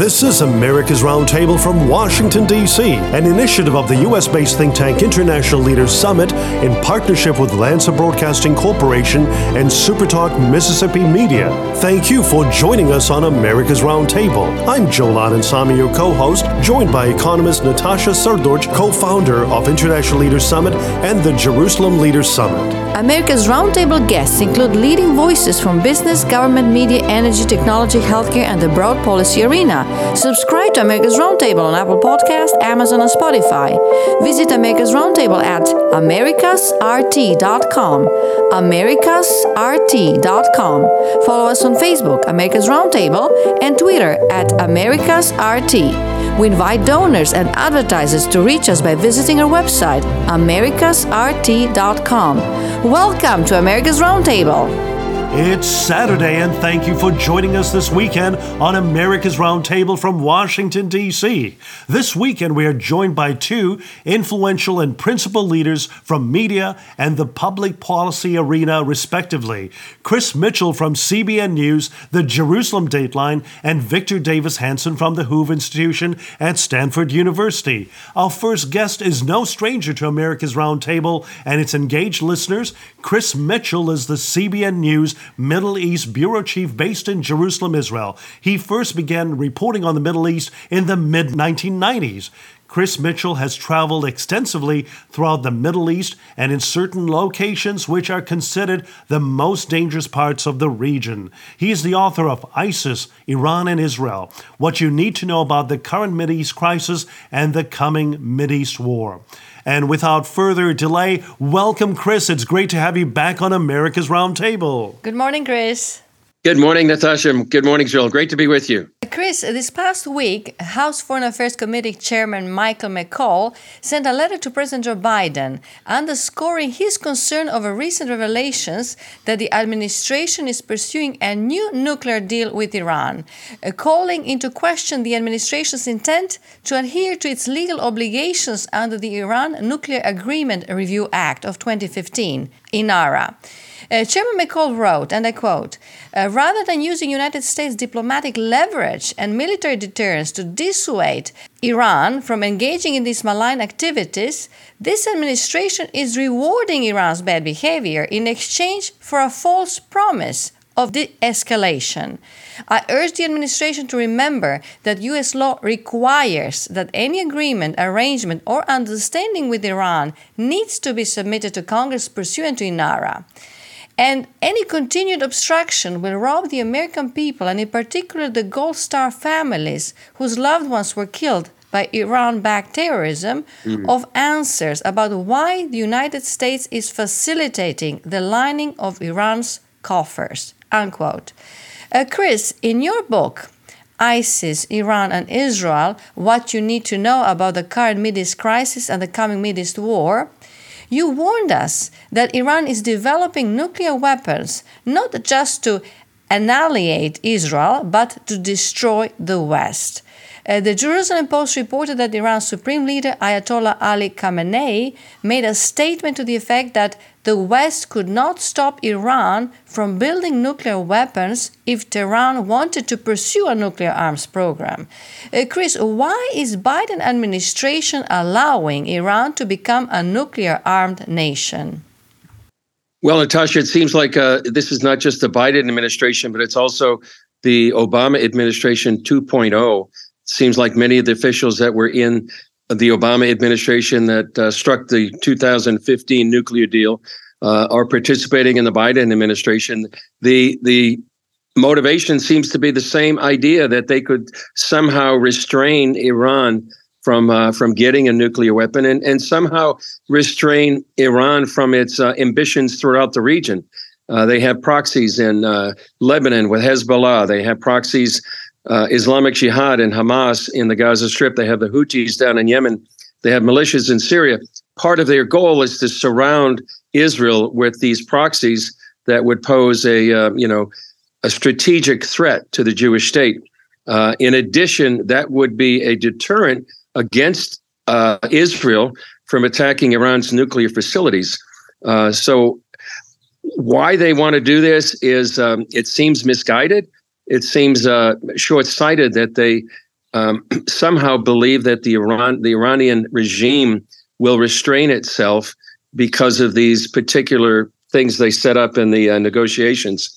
This is America's Roundtable from Washington, D.C., an initiative of the U.S. based think tank International Leaders Summit in partnership with Lanser Broadcasting Corporation and Supertalk Mississippi Media. Thank you for joining us on America's Roundtable. I'm Joel Anand your co host, joined by economist Natasha Srdoc, co founder of International Leaders Summit and the Jerusalem Leaders Summit. America's Roundtable guests include leading voices from business, government, media, energy, technology, healthcare, and the broad policy arena. Subscribe to America's Roundtable on Apple Podcast, Amazon, and Spotify. Visit America's Roundtable at americasrt.com. americasrt.com. Follow us on Facebook, America's Roundtable, and Twitter at americasrt. We invite donors and advertisers to reach us by visiting our website, americasrt.com. Welcome to America's Roundtable. It's Saturday, and thank you for joining us this weekend on America's Roundtable from Washington, D.C. This weekend, we are joined by two influential and principal leaders from media and the public policy arena, respectively Chris Mitchell from CBN News, the Jerusalem Dateline, and Victor Davis Hanson from the Hoover Institution at Stanford University. Our first guest is no stranger to America's Roundtable and its engaged listeners. Chris Mitchell is the CBN News Middle East bureau chief based in Jerusalem, Israel. He first began reporting on the Middle East in the mid 1990s. Chris Mitchell has traveled extensively throughout the Middle East and in certain locations which are considered the most dangerous parts of the region. He is the author of ISIS, Iran, and Israel What You Need to Know About the Current Middle East Crisis and the Coming Middle East War. And without further delay, welcome, Chris. It's great to have you back on America's Roundtable. Good morning, Chris. Good morning, Natasha. Good morning, Joel. Great to be with you. Chris, this past week, House Foreign Affairs Committee Chairman Michael McCaul sent a letter to President Joe Biden underscoring his concern over recent revelations that the administration is pursuing a new nuclear deal with Iran, uh, calling into question the administration's intent to adhere to its legal obligations under the Iran Nuclear Agreement Review Act of 2015, INARA. Uh, Chairman McCaul wrote, and I quote, uh, rather than using United States diplomatic leverage and military deterrence to dissuade Iran from engaging in these malign activities, this administration is rewarding Iran's bad behavior in exchange for a false promise of de escalation. I urge the administration to remember that U.S. law requires that any agreement, arrangement, or understanding with Iran needs to be submitted to Congress pursuant to INARA. And any continued obstruction will rob the American people, and in particular the Gold Star families whose loved ones were killed by Iran backed terrorism, mm. of answers about why the United States is facilitating the lining of Iran's coffers. Unquote. Uh, Chris, in your book, ISIS, Iran, and Israel What You Need to Know About the Current Mideast Crisis and the Coming Mideast War, you warned us that Iran is developing nuclear weapons not just to annihilate Israel, but to destroy the West. Uh, the Jerusalem Post reported that Iran's supreme leader Ayatollah Ali Khamenei made a statement to the effect that the West could not stop Iran from building nuclear weapons if Tehran wanted to pursue a nuclear arms program. Uh, Chris, why is Biden administration allowing Iran to become a nuclear armed nation? Well, Natasha, it seems like uh, this is not just the Biden administration, but it's also the Obama administration 2.0 seems like many of the officials that were in the Obama administration that uh, struck the 2015 nuclear deal uh, are participating in the Biden administration. The the motivation seems to be the same idea that they could somehow restrain Iran from uh, from getting a nuclear weapon and and somehow restrain Iran from its uh, ambitions throughout the region. Uh, they have proxies in uh, Lebanon with Hezbollah. They have proxies uh, Islamic Jihad and Hamas in the Gaza Strip. They have the Houthis down in Yemen. They have militias in Syria. Part of their goal is to surround Israel with these proxies that would pose a uh, you know a strategic threat to the Jewish state. Uh, in addition, that would be a deterrent against uh, Israel from attacking Iran's nuclear facilities. Uh, so, why they want to do this is um, it seems misguided it seems uh, short-sighted that they um, somehow believe that the Iran, the Iranian regime will restrain itself because of these particular things they set up in the uh, negotiations.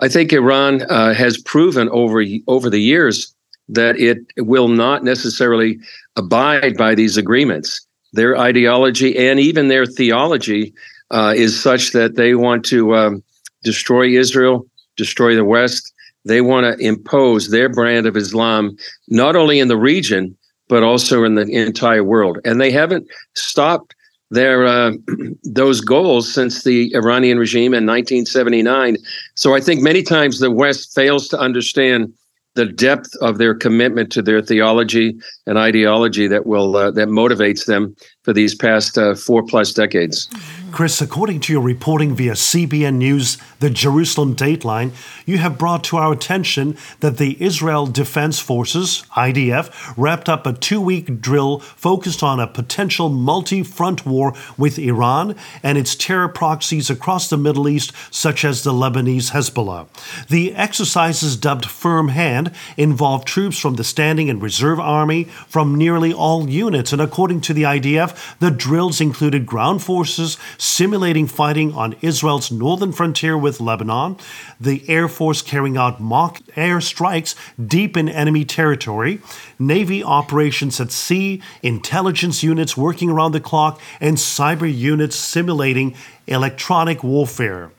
I think Iran uh, has proven over over the years that it will not necessarily abide by these agreements. Their ideology and even their theology uh, is such that they want to um, destroy Israel, destroy the West. They want to impose their brand of Islam not only in the region but also in the entire world, and they haven't stopped their uh, those goals since the Iranian regime in 1979. So I think many times the West fails to understand the depth of their commitment to their theology and ideology that will uh, that motivates them for these past uh, four plus decades. Chris, according to your reporting via CBN News, the Jerusalem Dateline, you have brought to our attention that the Israel Defense Forces, IDF, wrapped up a two week drill focused on a potential multi front war with Iran and its terror proxies across the Middle East, such as the Lebanese Hezbollah. The exercises, dubbed Firm Hand, involved troops from the Standing and Reserve Army from nearly all units, and according to the IDF, the drills included ground forces simulating fighting on Israel's northern frontier with Lebanon, the Air Force carrying out mock air strikes deep in enemy territory, Navy operations at sea, intelligence units working around the clock, and cyber units simulating electronic warfare.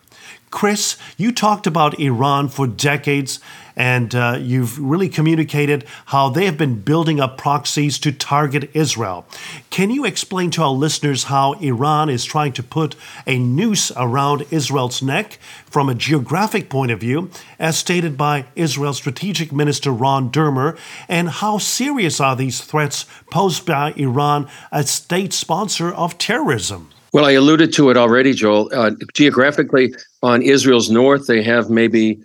Chris, you talked about Iran for decades, and uh, you've really communicated how they have been building up proxies to target Israel. Can you explain to our listeners how Iran is trying to put a noose around Israel's neck from a geographic point of view, as stated by Israel's strategic minister Ron Dermer, and how serious are these threats posed by Iran, a state sponsor of terrorism? Well, I alluded to it already, Joel. Uh, geographically, on Israel's north, they have maybe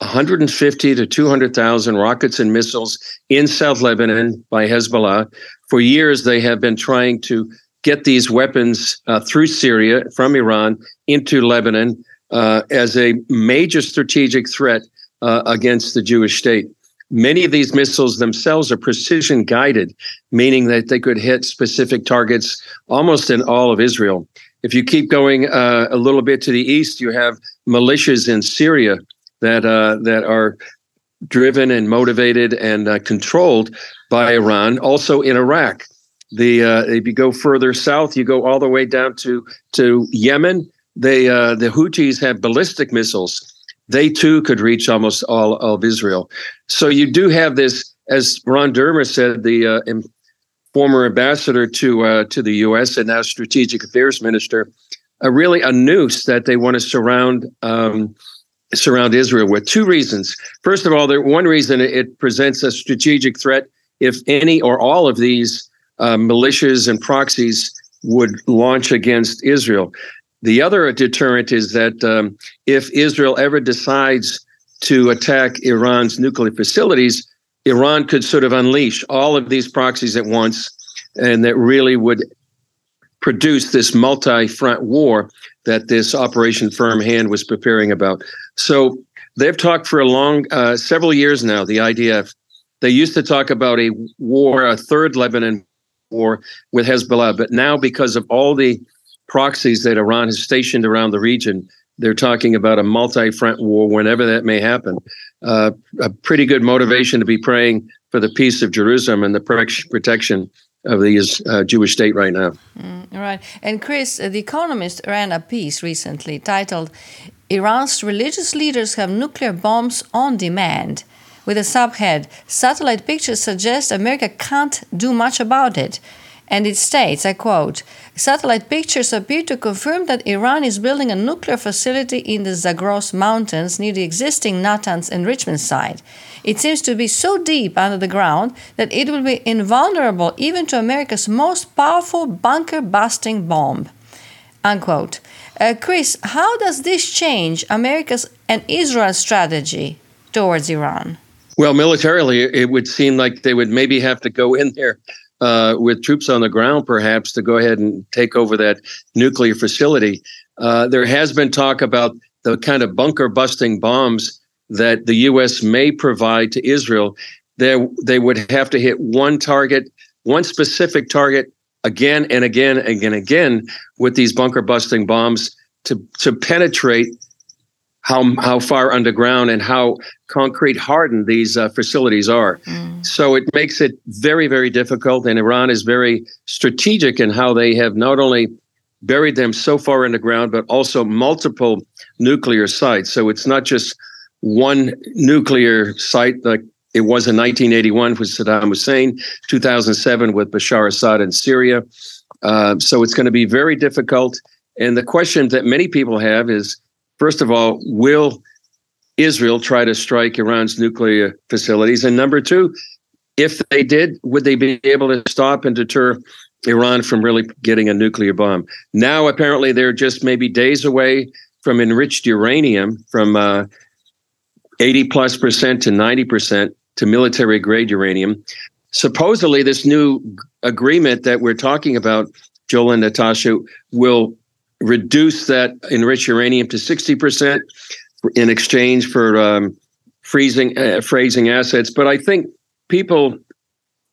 150 to 200,000 rockets and missiles in South Lebanon by Hezbollah. For years, they have been trying to get these weapons uh, through Syria from Iran into Lebanon uh, as a major strategic threat uh, against the Jewish state. Many of these missiles themselves are precision guided, meaning that they could hit specific targets almost in all of Israel. If you keep going uh, a little bit to the east, you have militias in Syria that uh, that are driven and motivated and uh, controlled by Iran. Also in Iraq, the uh, if you go further south, you go all the way down to to Yemen. They uh, the Houthis have ballistic missiles they too could reach almost all of Israel. So you do have this, as Ron Dermer said, the uh, former ambassador to uh, to the U.S. and now strategic affairs minister, uh, really a noose that they want to surround um, surround Israel with. Two reasons. First of all, there one reason it presents a strategic threat if any or all of these uh, militias and proxies would launch against Israel. The other deterrent is that um, if Israel ever decides to attack Iran's nuclear facilities, Iran could sort of unleash all of these proxies at once, and that really would produce this multi front war that this Operation Firm Hand was preparing about. So they've talked for a long, uh, several years now, the IDF. They used to talk about a war, a third Lebanon war with Hezbollah, but now because of all the proxies that Iran has stationed around the region. They're talking about a multi front war whenever that may happen. Uh, a pretty good motivation to be praying for the peace of Jerusalem and the protection of the uh, Jewish state right now. Mm, right. And Chris, uh, The Economist ran a piece recently titled Iran's Religious Leaders Have Nuclear Bombs on Demand with a subhead Satellite pictures suggest America can't do much about it. And it states, I quote, satellite pictures appear to confirm that Iran is building a nuclear facility in the Zagros Mountains near the existing Natanz enrichment site. It seems to be so deep under the ground that it will be invulnerable even to America's most powerful bunker busting bomb. Unquote. Uh, Chris, how does this change America's and Israel's strategy towards Iran? Well, militarily, it would seem like they would maybe have to go in there uh, with troops on the ground, perhaps, to go ahead and take over that nuclear facility. Uh, there has been talk about the kind of bunker busting bombs that the U.S. may provide to Israel. they they would have to hit one target, one specific target again and again and again, and again with these bunker busting bombs to to penetrate how how far underground and how concrete hardened these uh, facilities are. Mm. So it makes it very very difficult. And Iran is very strategic in how they have not only buried them so far underground, but also multiple nuclear sites. So it's not just one nuclear site like it was in 1981 with Saddam Hussein, 2007 with Bashar Assad in Syria. Uh, so it's going to be very difficult. And the question that many people have is first of all, will Israel try to strike Iran's nuclear facilities? And number two, if they did, would they be able to stop and deter Iran from really getting a nuclear bomb? Now, apparently, they're just maybe days away from enriched uranium from uh, 80 plus percent to 90 percent to military grade uranium. Supposedly, this new agreement that we're talking about, Joel and Natasha, will reduce that enriched uranium to 60% in exchange for um, freezing uh, freezing assets. But I think people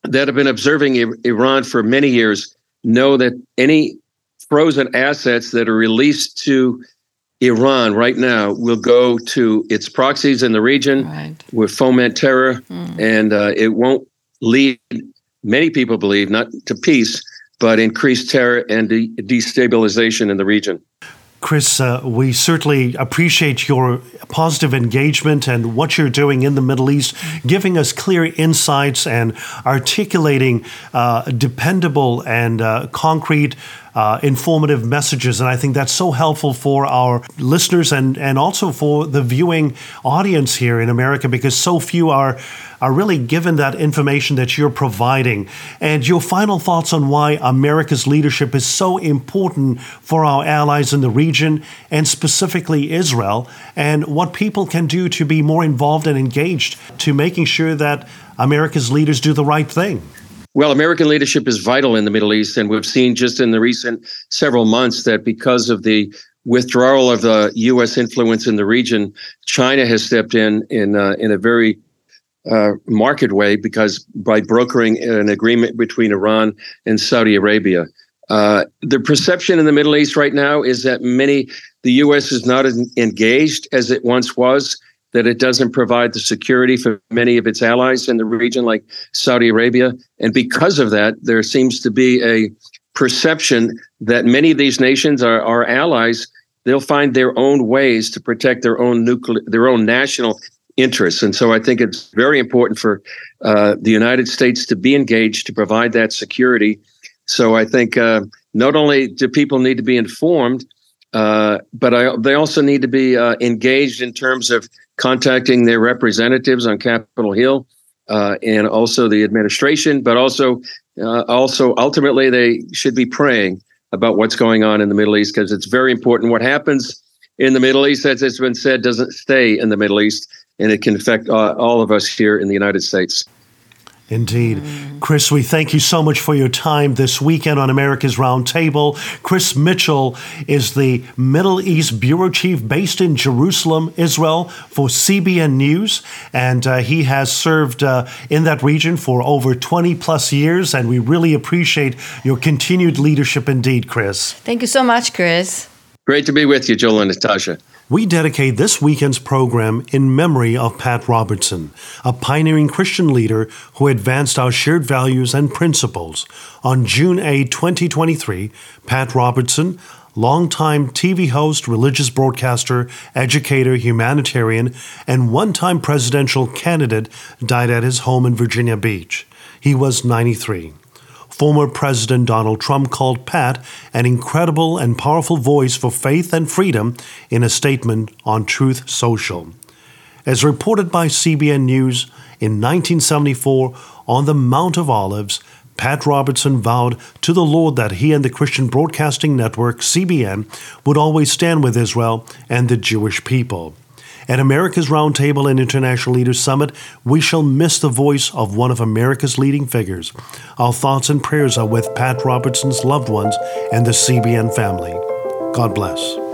that have been observing Iran for many years know that any frozen assets that are released to Iran right now will go to its proxies in the region, right. will foment terror, mm. and uh, it won't lead, many people believe, not to peace, but increased terror and de- destabilization in the region. Chris, uh, we certainly appreciate your positive engagement and what you're doing in the Middle East, giving us clear insights and articulating uh, dependable and uh, concrete uh, informative messages. And I think that's so helpful for our listeners and, and also for the viewing audience here in America because so few are, are really given that information that you're providing. And your final thoughts on why America's leadership is so important for our allies in the region and specifically Israel, and what people can do to be more involved and engaged to making sure that America's leaders do the right thing. Well, American leadership is vital in the Middle East, and we've seen just in the recent several months that because of the withdrawal of the U.S. influence in the region, China has stepped in in uh, in a very uh, market way because by brokering an agreement between Iran and Saudi Arabia. Uh, the perception in the Middle East right now is that many the U.S. is not as engaged as it once was that it doesn't provide the security for many of its allies in the region, like Saudi Arabia. And because of that, there seems to be a perception that many of these nations are our allies. They'll find their own ways to protect their own nuclear, their own national interests. And so I think it's very important for uh, the United States to be engaged to provide that security. So I think uh, not only do people need to be informed, uh, but I, they also need to be uh, engaged in terms of contacting their representatives on Capitol Hill uh, and also the administration, but also uh, also ultimately they should be praying about what's going on in the Middle East because it's very important. What happens in the Middle East, as it's been said, doesn't stay in the Middle East, and it can affect uh, all of us here in the United States. Indeed. Chris, we thank you so much for your time this weekend on America's Roundtable. Chris Mitchell is the Middle East Bureau Chief based in Jerusalem, Israel, for CBN News. And uh, he has served uh, in that region for over 20 plus years. And we really appreciate your continued leadership indeed, Chris. Thank you so much, Chris. Great to be with you, Joel and Natasha. We dedicate this weekend's program in memory of Pat Robertson, a pioneering Christian leader who advanced our shared values and principles. On June 8, 2023, Pat Robertson, longtime TV host, religious broadcaster, educator, humanitarian, and one time presidential candidate, died at his home in Virginia Beach. He was 93. Former President Donald Trump called Pat an incredible and powerful voice for faith and freedom in a statement on Truth Social. As reported by CBN News, in 1974, on the Mount of Olives, Pat Robertson vowed to the Lord that he and the Christian Broadcasting Network, CBN, would always stand with Israel and the Jewish people. At America's Roundtable and International Leaders Summit, we shall miss the voice of one of America's leading figures. Our thoughts and prayers are with Pat Robertson's loved ones and the CBN family. God bless.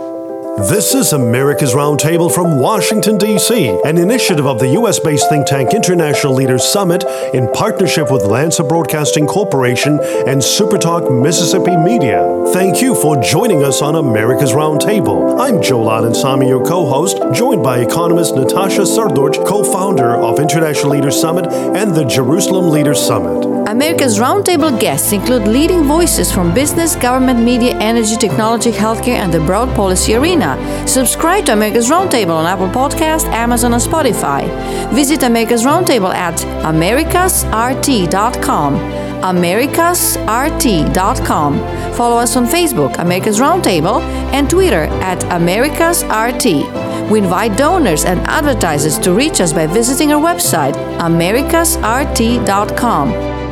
This is America's Roundtable from Washington, D.C., an initiative of the U.S. based think tank International Leaders Summit in partnership with Lanser Broadcasting Corporation and Supertalk Mississippi Media. Thank you for joining us on America's Roundtable. I'm Joel Samy, your co host, joined by economist Natasha Srdoc, co founder of International Leaders Summit and the Jerusalem Leaders Summit. America's Roundtable guests include leading voices from business, government, media, energy, technology, healthcare, and the broad policy arena. Subscribe to America's Roundtable on Apple Podcast, Amazon, and Spotify. Visit America's Roundtable at americasrt.com. americasrt.com. Follow us on Facebook, America's Roundtable, and Twitter at americasrt. We invite donors and advertisers to reach us by visiting our website, americasrt.com.